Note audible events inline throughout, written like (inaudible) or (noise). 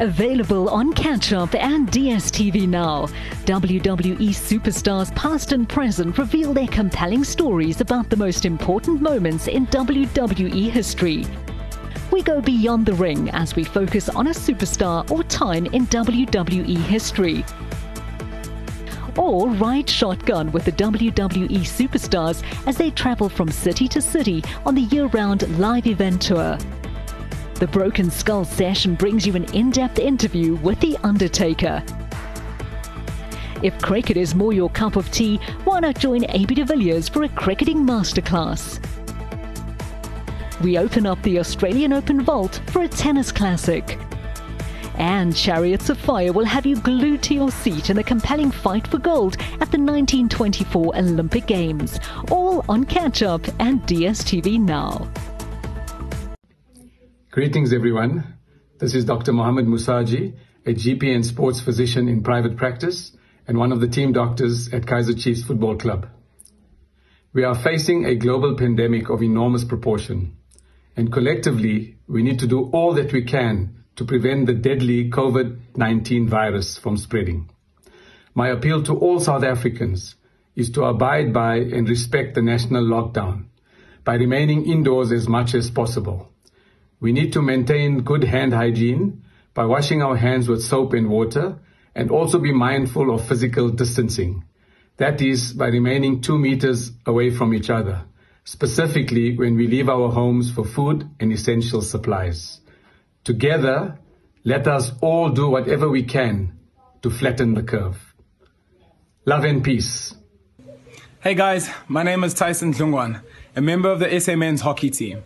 Available on Catch Up and DSTV Now. WWE superstars past and present reveal their compelling stories about the most important moments in WWE history. We go beyond the ring as we focus on a superstar or time in WWE history. Or ride shotgun with the WWE superstars as they travel from city to city on the year round live event tour. The Broken Skull session brings you an in depth interview with The Undertaker. If cricket is more your cup of tea, why not join AB de Villiers for a cricketing masterclass? We open up the Australian Open Vault for a tennis classic. And Chariots of Fire will have you glued to your seat in a compelling fight for gold at the 1924 Olympic Games. All on Catch Up and DSTV Now. Greetings, everyone. This is Dr. Mohammed Musaji, a GP and sports physician in private practice and one of the team doctors at Kaizer Chiefs Football Club. We are facing a global pandemic of enormous proportion, and collectively, we need to do all that we can to prevent the deadly COVID-19 virus from spreading. My appeal to all South Africans is to abide by and respect the national lockdown by remaining indoors as much as possible we need to maintain good hand hygiene by washing our hands with soap and water and also be mindful of physical distancing. That is by remaining two meters away from each other, specifically when we leave our homes for food and essential supplies. Together, let us all do whatever we can to flatten the curve. Love and peace. Hey guys, my name is Tyson Dlungwana, a member of the SA men's hockey team.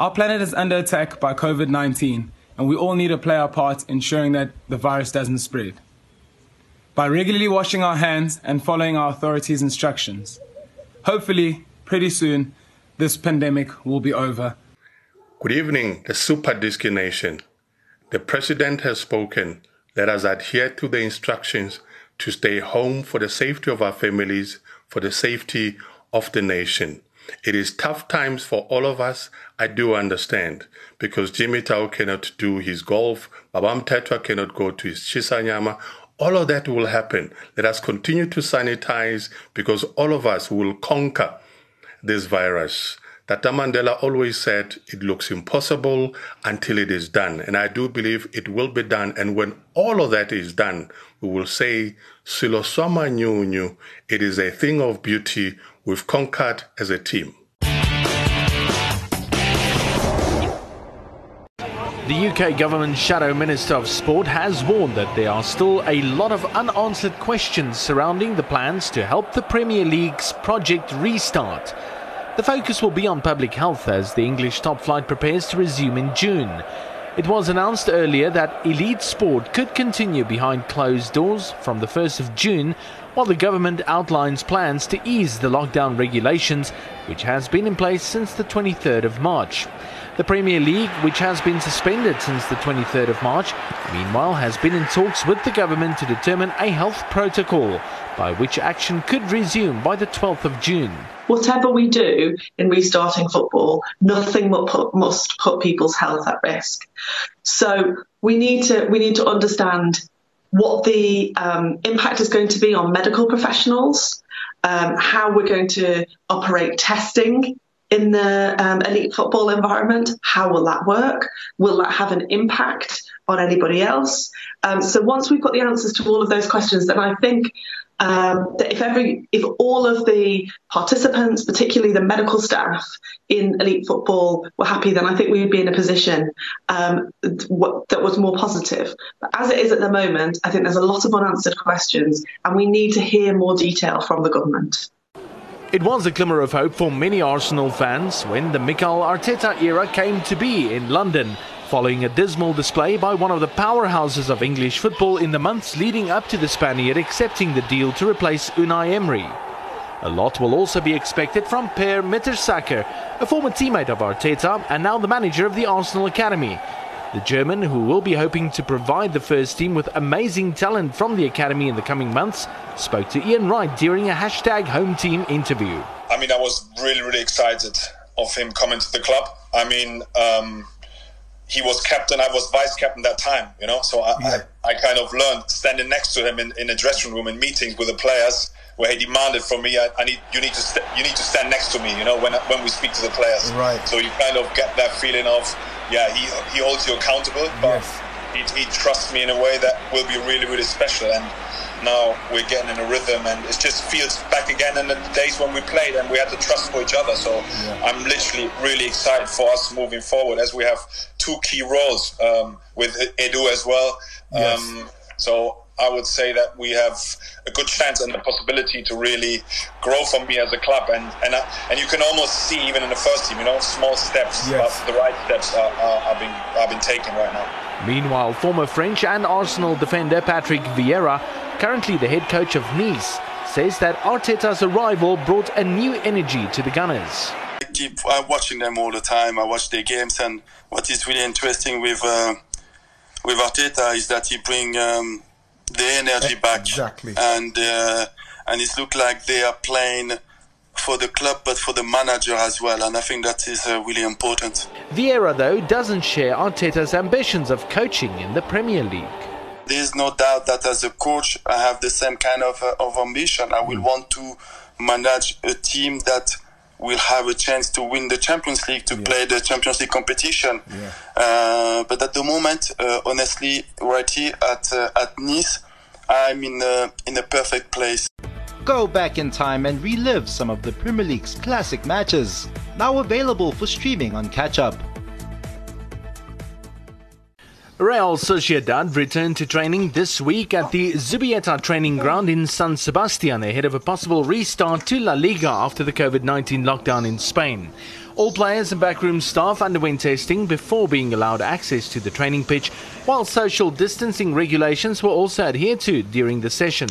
Our planet is under attack by COVID 19, and we all need to play our part ensuring that the virus doesn't spread. By regularly washing our hands and following our authorities' instructions. Hopefully, pretty soon, this pandemic will be over. Good evening, the Super Disky Nation. The President has spoken. Let us adhere to the instructions to stay home for the safety of our families, for the safety of the nation. It is tough times for all of us. I do understand because Jimmy Tau cannot do his golf, Babam Tetra cannot go to his shisanyama. All of that will happen. Let us continue to sanitize because all of us will conquer this virus. Tata Mandela always said it looks impossible until it is done. And I do believe it will be done. And when all of that is done, we will say, Silosoma Nyunyu, it is a thing of beauty we've conquered as a team. The UK government shadow minister of sport has warned that there are still a lot of unanswered questions surrounding the plans to help the Premier League's project restart. The focus will be on public health as the English top flight prepares to resume in June. It was announced earlier that elite sport could continue behind closed doors from the 1st of June while the government outlines plans to ease the lockdown regulations, which has been in place since the 23rd of March. The Premier League, which has been suspended since the 23rd of March, meanwhile has been in talks with the government to determine a health protocol by which action could resume by the 12th of June. Whatever we do in restarting football, nothing must put people's health at risk. So we need to we need to understand what the um, impact is going to be on medical professionals, um, how we're going to operate testing in the um, elite football environment. How will that work? Will that have an impact on anybody else? Um, so once we've got the answers to all of those questions, then I think um, that if every, if all of the participants, particularly the medical staff in elite football, were happy, then I think we would be in a position um, that was more positive. But as it is at the moment, I think there's a lot of unanswered questions, and we need to hear more detail from the government. It was a glimmer of hope for many Arsenal fans when the Mikel Arteta era came to be in London following a dismal display by one of the powerhouses of English football in the months leading up to the Spaniard accepting the deal to replace Unai Emery. A lot will also be expected from Per Mertesacker, a former teammate of Arteta and now the manager of the Arsenal Academy. The German, who will be hoping to provide the first team with amazing talent from the academy in the coming months, spoke to Ian Wright during a hashtag home team interview. I mean, I was really, really excited of him coming to the club. I mean, um, he was captain, I was vice captain that time, you know. So I, yeah. I, I, kind of learned standing next to him in, in a dressing room in meetings with the players where he demanded from me, I, I need you need to st- you need to stand next to me, you know, when when we speak to the players. Right. So you kind of get that feeling of, yeah, he he holds you accountable, but yes. he, he trusts me in a way that will be really really special and now we're getting in a rhythm and it just feels back again in the days when we played and we had to trust for each other so yeah. i'm literally really excited for us moving forward as we have two key roles um, with edu as well yes. um, so I would say that we have a good chance and the possibility to really grow from me as a club, and and uh, and you can almost see even in the first team, you know, small steps, yes. but the right steps are, are, are being are being taken right now. Meanwhile, former French and Arsenal defender Patrick Vieira currently the head coach of Nice, says that Arteta's arrival brought a new energy to the Gunners. I keep I'm watching them all the time. I watch their games, and what is really interesting with uh, with Arteta is that he bring um, the energy back, exactly, and uh, and it looks like they are playing for the club, but for the manager as well. And I think that is uh, really important. Vieira, though, doesn't share Arteta's ambitions of coaching in the Premier League there's no doubt that as a coach, I have the same kind of, uh, of ambition. I will mm. want to manage a team that will have a chance to win the Champions League, to yeah. play the Champions League competition. Yeah. Uh, but at the moment, uh, honestly, right here at, uh, at Nice, I'm in a, in a perfect place. Go back in time and relive some of the Premier League's classic matches. Now available for streaming on Catch Up. Real Sociedad returned to training this week at the Zubieta training ground in San Sebastian ahead of a possible restart to La Liga after the COVID 19 lockdown in Spain. All players and backroom staff underwent testing before being allowed access to the training pitch, while social distancing regulations were also adhered to during the session.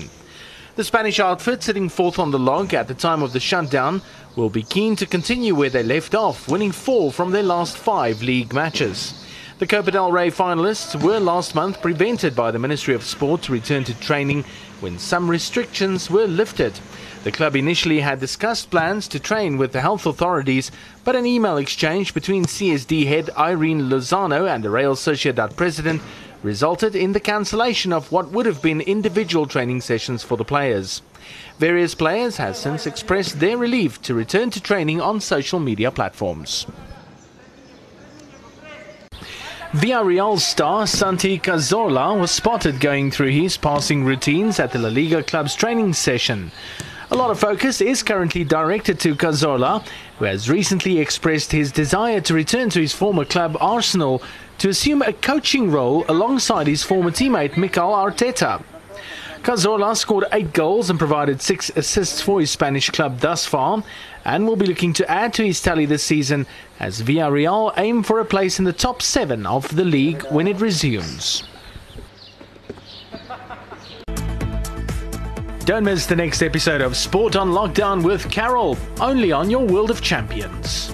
The Spanish outfit, sitting fourth on the log at the time of the shutdown, will be keen to continue where they left off, winning four from their last five league matches. The Copa del Rey finalists were last month prevented by the Ministry of Sport to return to training when some restrictions were lifted. The club initially had discussed plans to train with the health authorities, but an email exchange between CSD head Irene Lozano and the Real Sociedad president resulted in the cancellation of what would have been individual training sessions for the players. Various players have since expressed their relief to return to training on social media platforms. Villarreal star Santi Cazorla was spotted going through his passing routines at the La Liga club's training session. A lot of focus is currently directed to Cazorla, who has recently expressed his desire to return to his former club Arsenal to assume a coaching role alongside his former teammate Mikel Arteta. Cazorla scored eight goals and provided six assists for his Spanish club thus far, and will be looking to add to his tally this season as Villarreal aim for a place in the top seven of the league when it resumes. Don't miss the next episode of Sport on Lockdown with Carol, only on your World of Champions.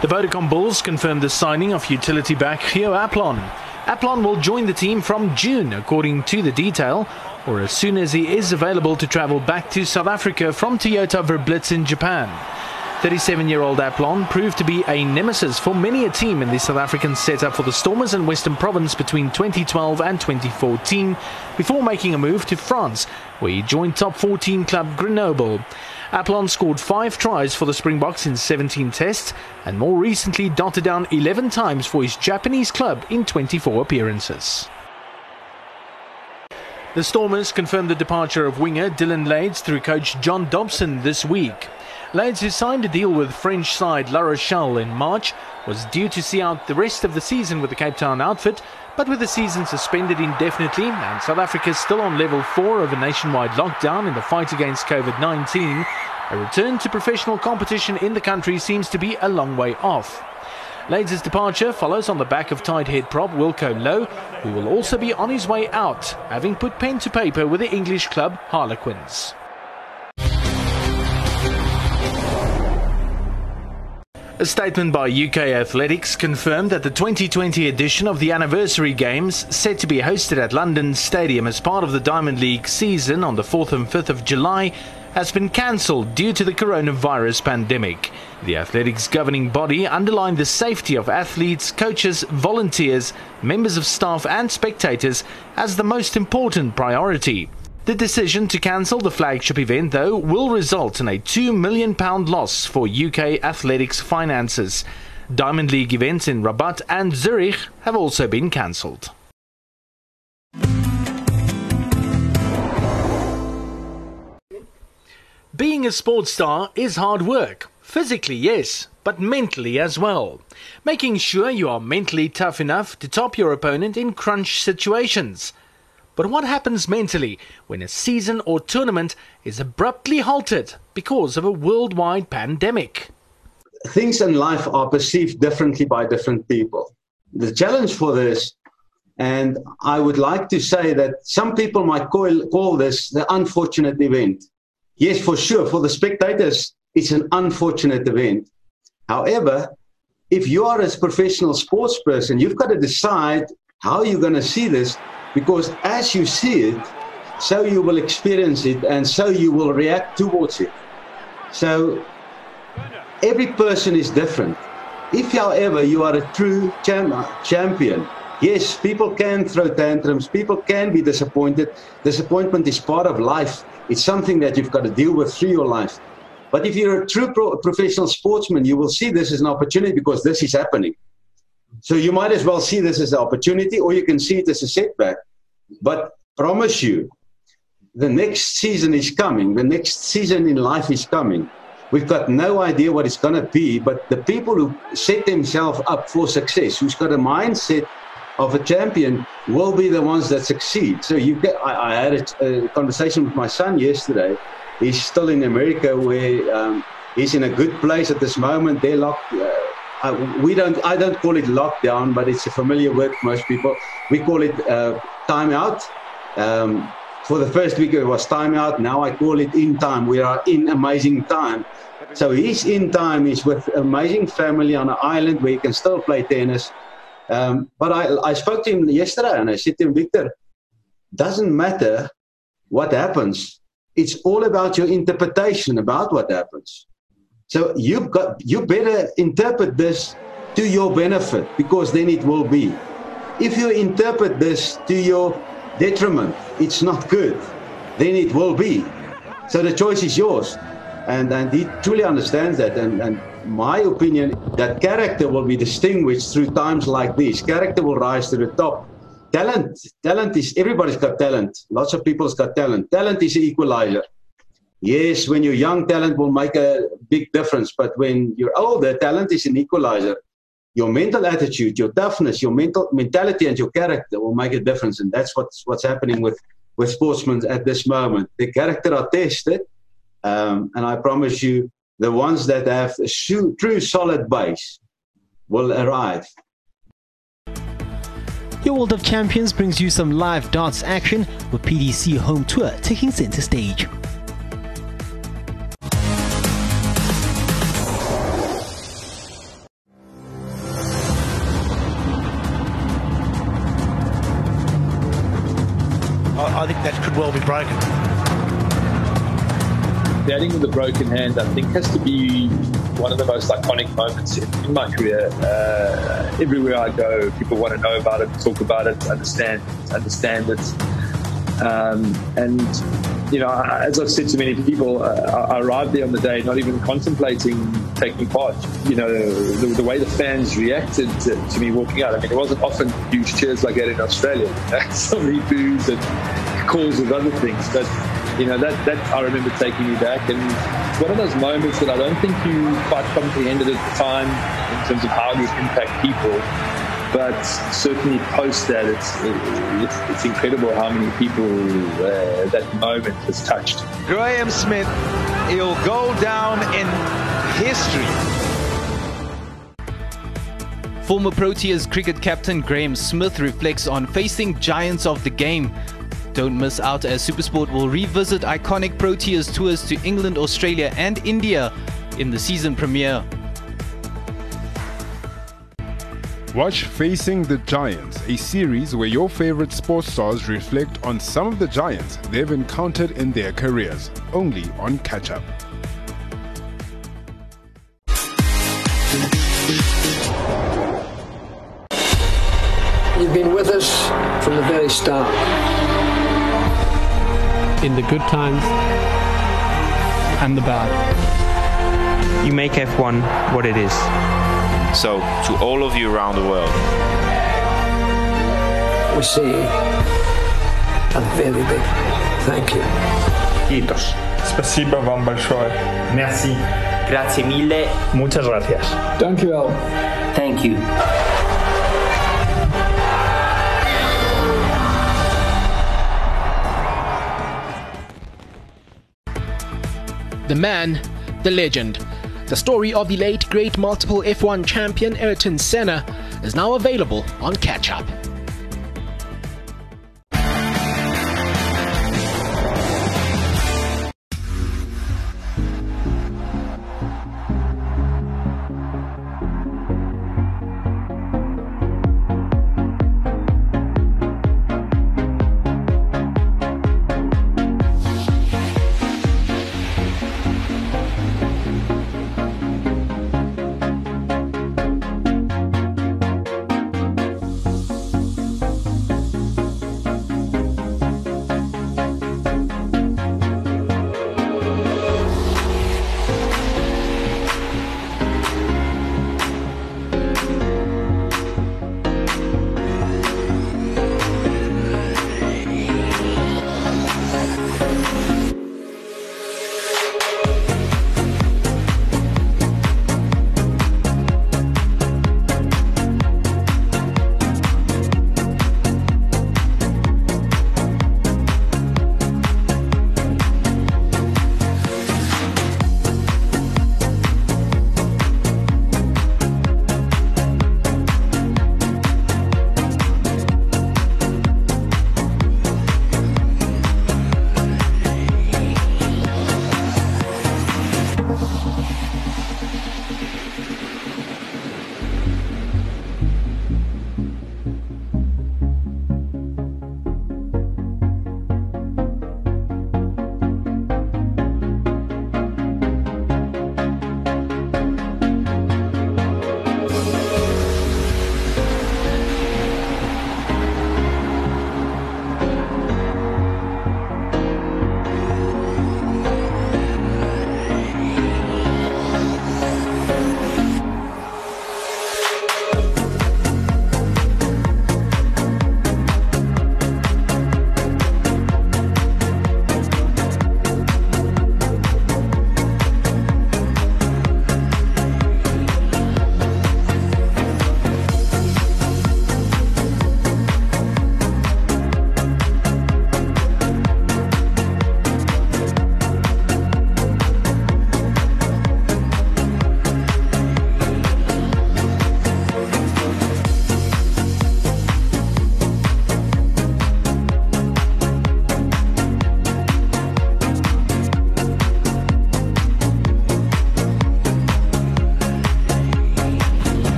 The Vodacom Bulls confirmed the signing of utility back Gio Aplon. Aplon will join the team from June, according to the detail, or as soon as he is available to travel back to South Africa from Toyota Verblitz in Japan. 37-year-old Aplon proved to be a nemesis for many a team in the South African setup for the Stormers in Western Province between 2012 and 2014, before making a move to France, where he joined top 14 club Grenoble. Aplon scored five tries for the Springboks in 17 tests and more recently dotted down 11 times for his Japanese club in 24 appearances. The Stormers confirmed the departure of winger Dylan Leyds through coach John Dobson this week. Leyds, who signed a deal with French side La Rochelle in March, was due to see out the rest of the season with the Cape Town outfit, but with the season suspended indefinitely and South Africa still on level 4 of a nationwide lockdown in the fight against COVID 19, a return to professional competition in the country seems to be a long way off. Leyds' departure follows on the back of tight head prop Wilco Louw, who will also be on his way out, having put pen to paper with the English club Harlequins. A statement by UK Athletics confirmed that the 2020 edition of the Anniversary Games, set to be hosted at London Stadium as part of the Diamond League season on the 4th and 5th of July, has been cancelled due to the coronavirus pandemic. The athletics governing body underlined the safety of athletes, coaches, volunteers, members of staff, and spectators as the most important priority. The decision to cancel the flagship event, though, will result in a £2 million loss for UK athletics finances. Diamond League events in Rabat and Zurich have also been cancelled. Being a sports star is hard work. Physically, yes, but mentally as well. Making sure you are mentally tough enough to top your opponent in crunch situations. But what happens mentally when a season or tournament is abruptly halted because of a worldwide pandemic? Things in life are perceived differently by different people. The challenge for this, and I would like to say that some people might call, call this the unfortunate event. Yes, for sure, for the spectators, it's an unfortunate event. However, if you are a professional sports person, you've got to decide how you're going to see this because as you see it, so you will experience it and so you will react towards it. So every person is different. If, however, you are a true cham- champion, yes, people can throw tantrums, people can be disappointed. Disappointment is part of life, it's something that you've got to deal with through your life. But if you're a true pro- professional sportsman, you will see this as an opportunity because this is happening. So you might as well see this as an opportunity or you can see it as a setback. But promise you, the next season is coming. The next season in life is coming. We've got no idea what it's going to be, but the people who set themselves up for success, who's got a mindset of a champion, will be the ones that succeed. So you get. I, I had a, a conversation with my son yesterday, he's still in America where um, he's in a good place at this moment. They're locked. Uh, I, we don't. I don't call it lockdown, but it's a familiar word for most people. We call it uh, timeout. Um, for the first week it was timeout. Now I call it in time. We are in amazing time. So he's in time. He's with amazing family on an island where he can still play tennis. Um, but I, I spoke to him yesterday and I said to him, Victor, doesn't matter what happens it's all about your interpretation about what happens. So you've got you better interpret this to your benefit because then it will be. If you interpret this to your detriment, it's not good. Then it will be. So the choice is yours. And, and he truly understands that. And, and my opinion, that character will be distinguished through times like these. Character will rise to the top talent talent is everybody's got talent lots of people's got talent talent is an equalizer yes when you're young talent will make a big difference but when you're older talent is an equalizer. Your mental attitude your toughness your mental mentality and your character will make a difference and that's what's what's happening with with sportsmen at this moment. The character are tested um, and i promise you the ones that have a true solid base will arrive. Your World of Champions brings you some live darts action with PDC Home Tour taking center stage. Well be broken. Batting with a broken hand, I think, has to be one of the most iconic moments in, in my career. Uh, everywhere I go, people want to know about it, talk about it, understand, understand it. Um, and you know, as I've said to many people, uh, I arrived there on the day not even contemplating taking part. You know, the, the way the fans reacted to, to, me walking out. I mean, it wasn't often huge cheers like that in Australia. (laughs) so many boos and calls of other things, but you know that that I remember taking me back, and it's one of those moments that I don't think you quite comprehended at the end of the time in terms of how it would impact people. But certainly post that, it's it's, it's incredible how many people uh, that moment has touched. Graeme Smith, he'll go down in history. Former Proteas cricket captain Graeme Smith reflects on facing giants of the game don't miss out as Supersport will revisit iconic Proteas tours to England, Australia, and India in the season premiere. Watch Facing the Giants, a series where your favorite sports stars reflect on some of the giants they've encountered in their careers, only on Catch Up. You've been with us from the very start In the good times and the bad. You make F1 what it is. So, to all of you around the world, we say a very big thank you. Kiitos. Спасибо вам большое. Merci. Grazie mille. Muchas gracias. Dank u wel. Thank you. The man, the legend. The story of the late great multiple F1 champion Ayrton Senna is now available on Catch Up.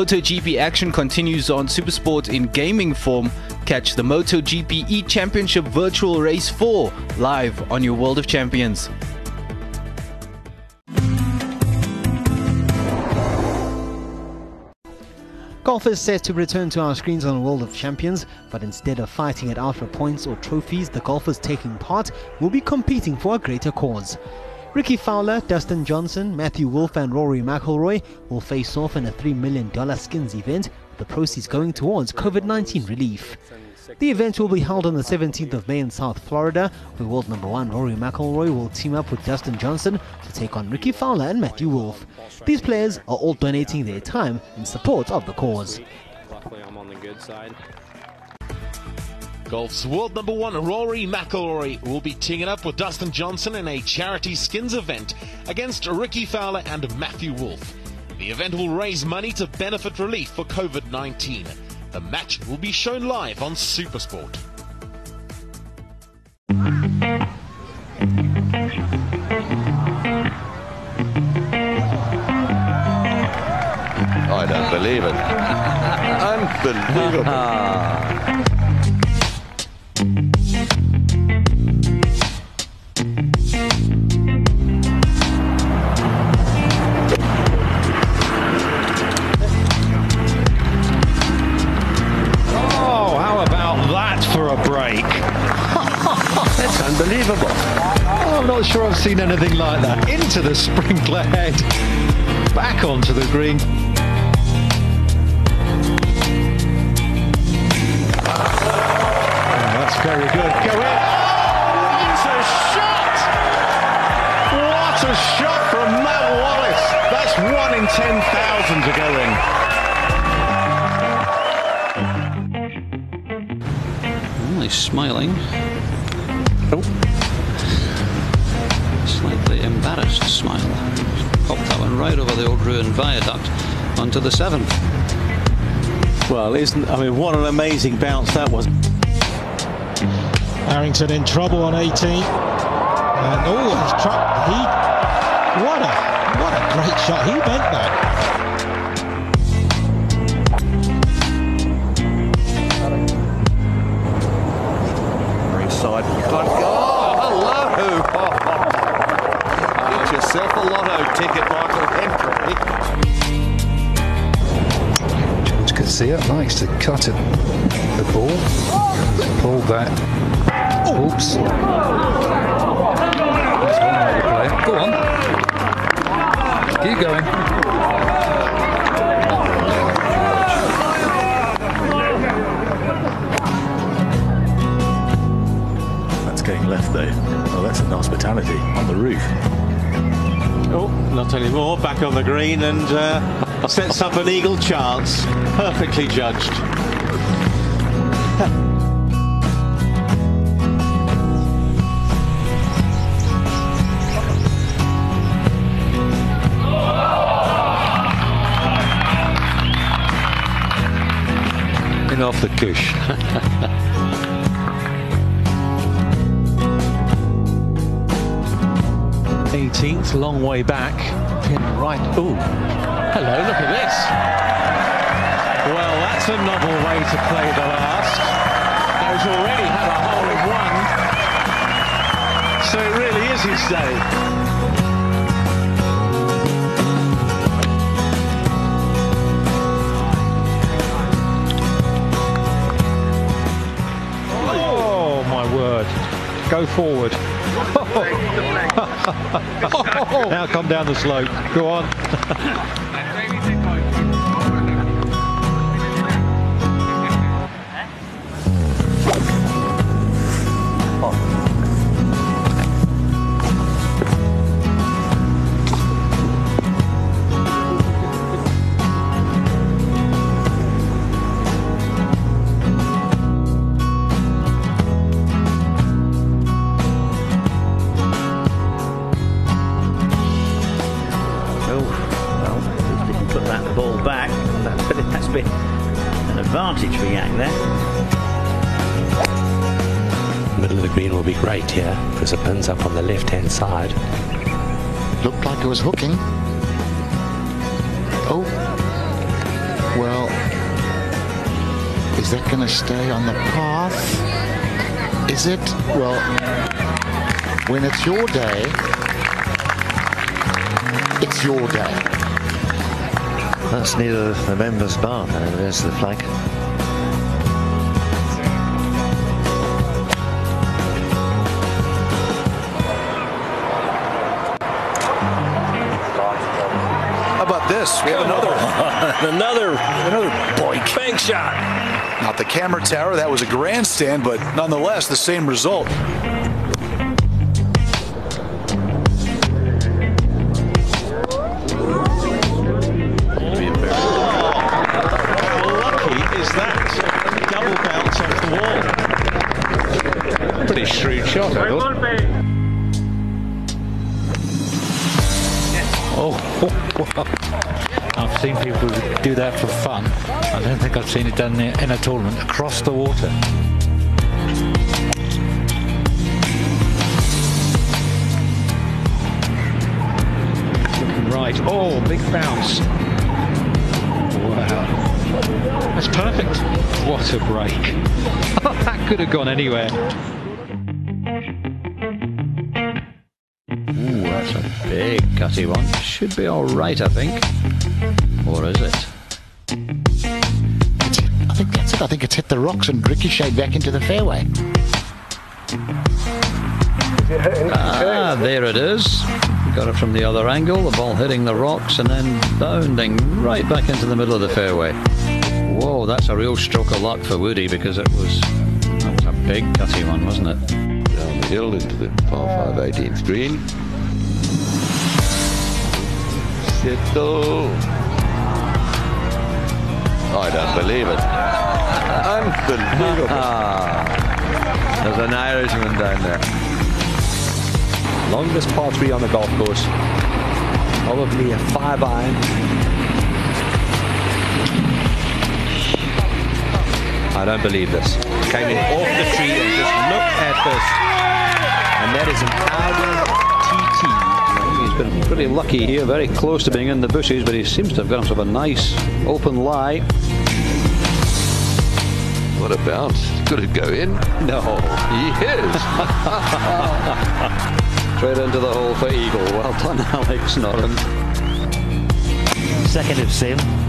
MotoGP action continues on Supersport in gaming form. Catch the MotoGP E Championship Virtual Race 4 live on your World of Champions. Golf is set to return to our screens on World of Champions, but instead of fighting it out for points or trophies, the golfers taking part will be competing for a greater cause. Rickie Fowler, Dustin Johnson, Matthew Wolff, and Rory McIlroy will face off in a $3 million skins event, with the proceeds going towards COVID-19 relief. The event will be held on the 17th of May in South Florida, where world number one Rory McIlroy will team up with Dustin Johnson to take on Rickie Fowler and Matthew Wolff. These players are all donating their time in support of the cause. Luckily, I'm on the good side. Golf's world number one Rory McIlroy will be teaming up with Dustin Johnson in a charity skins event against Rickie Fowler and Matthew Wolff. The event will raise money to benefit relief for COVID-19. The match will be shown live on Supersport. I don't believe it. (laughs) Unbelievable. (laughs) seen anything like that. Into the sprinkler head, back onto the green. Oh, that's very good. Go in. What a shot! What a shot from Matt Wallace. That's one in 10,000 to go in. Only smiling. Oh. Slightly embarrassed smile. Popped that one right over the old ruined viaduct onto the seventh. Well, isn't I mean, what an amazing bounce that was. Harrington in trouble on 18. And oh, he's tra- he what a what a great shot. He meant that. Very side. Oh, hello. Get yourself a lotto ticket, Michael Hendry. James Garcia likes to cut it. The ball. Pulled that. Oops. One way to play it. Go on. Keep going. That's getting left though. Oh, that's an hospitality on the roof. Oh, not anymore. Back on the green and uh, sets up an eagle chance. Perfectly judged. Off the cush. (laughs) 18th, long way back. Pin right. Ooh. Hello, look at this. Well, that's a novel way to play the last. He's already had a hole in one. So it really is his day. Oh, my word. Go forward. (laughs) now come down the slope. Go on. (laughs) of the green will be great here because the pin's up on the left hand side. Looked like it was hooking. Oh. Well, is that going to stay on the path? Is it? Well, when it's your day, it's your day. That's near the members' bar. There, there's the flag. This? We have another (laughs) another another boink bank shot. Not the camera tower. That was a grandstand, but nonetheless the same result. Do that for fun. I don't think I've seen it done in a tournament across the water. Looking right. Oh, big bounce. Wow. That's perfect. What a break. (laughs) that could have gone anywhere. Ooh, that's a big cutty one. Should be all right, I think. Or is it? I think that's it. I think it's hit the rocks and ricocheted back into the fairway. Ah, there it is. Got it from the other angle. The ball hitting the rocks and then bounding right back into the middle of the fairway. Whoa, that's a real stroke of luck for Woody because it was that was a big cutty one, wasn't it? Down the hill into the par 5 18th green. Settle. I don't believe it. Unbelievable. (laughs) There's an Irishman down there. Longest par three on the golf course. Probably a five iron. I don't believe this. Came in off the tree and just look at this. And that is an Audi TT. He's been pretty lucky here, very close to being in the bushes, but he seems to have got himself a nice open lie. What a bounce. Could it go in? No. Yes. (laughs) Straight into the hole for Eagle. Well done, Alex Noren. Second of Sim.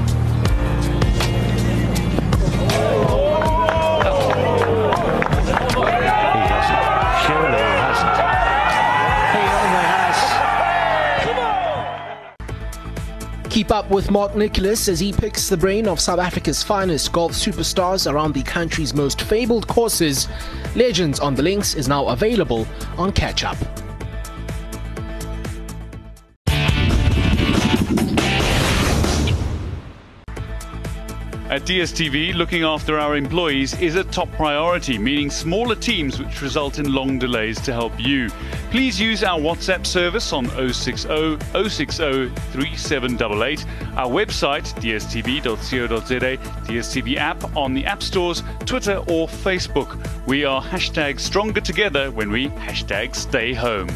Keep up with Mark Nicholas as he picks the brain of South Africa's finest golf superstars around the country's most fabled courses. Legends on the Links is now available on Catch Up. At DSTV, looking after our employees is a top priority, meaning smaller teams which result in long delays to help you. Please use our WhatsApp service on 060 060 3788, our website dstv.co.za, DSTV app on the App Stores, Twitter or Facebook. We are hashtag stronger together when we hashtag stay home.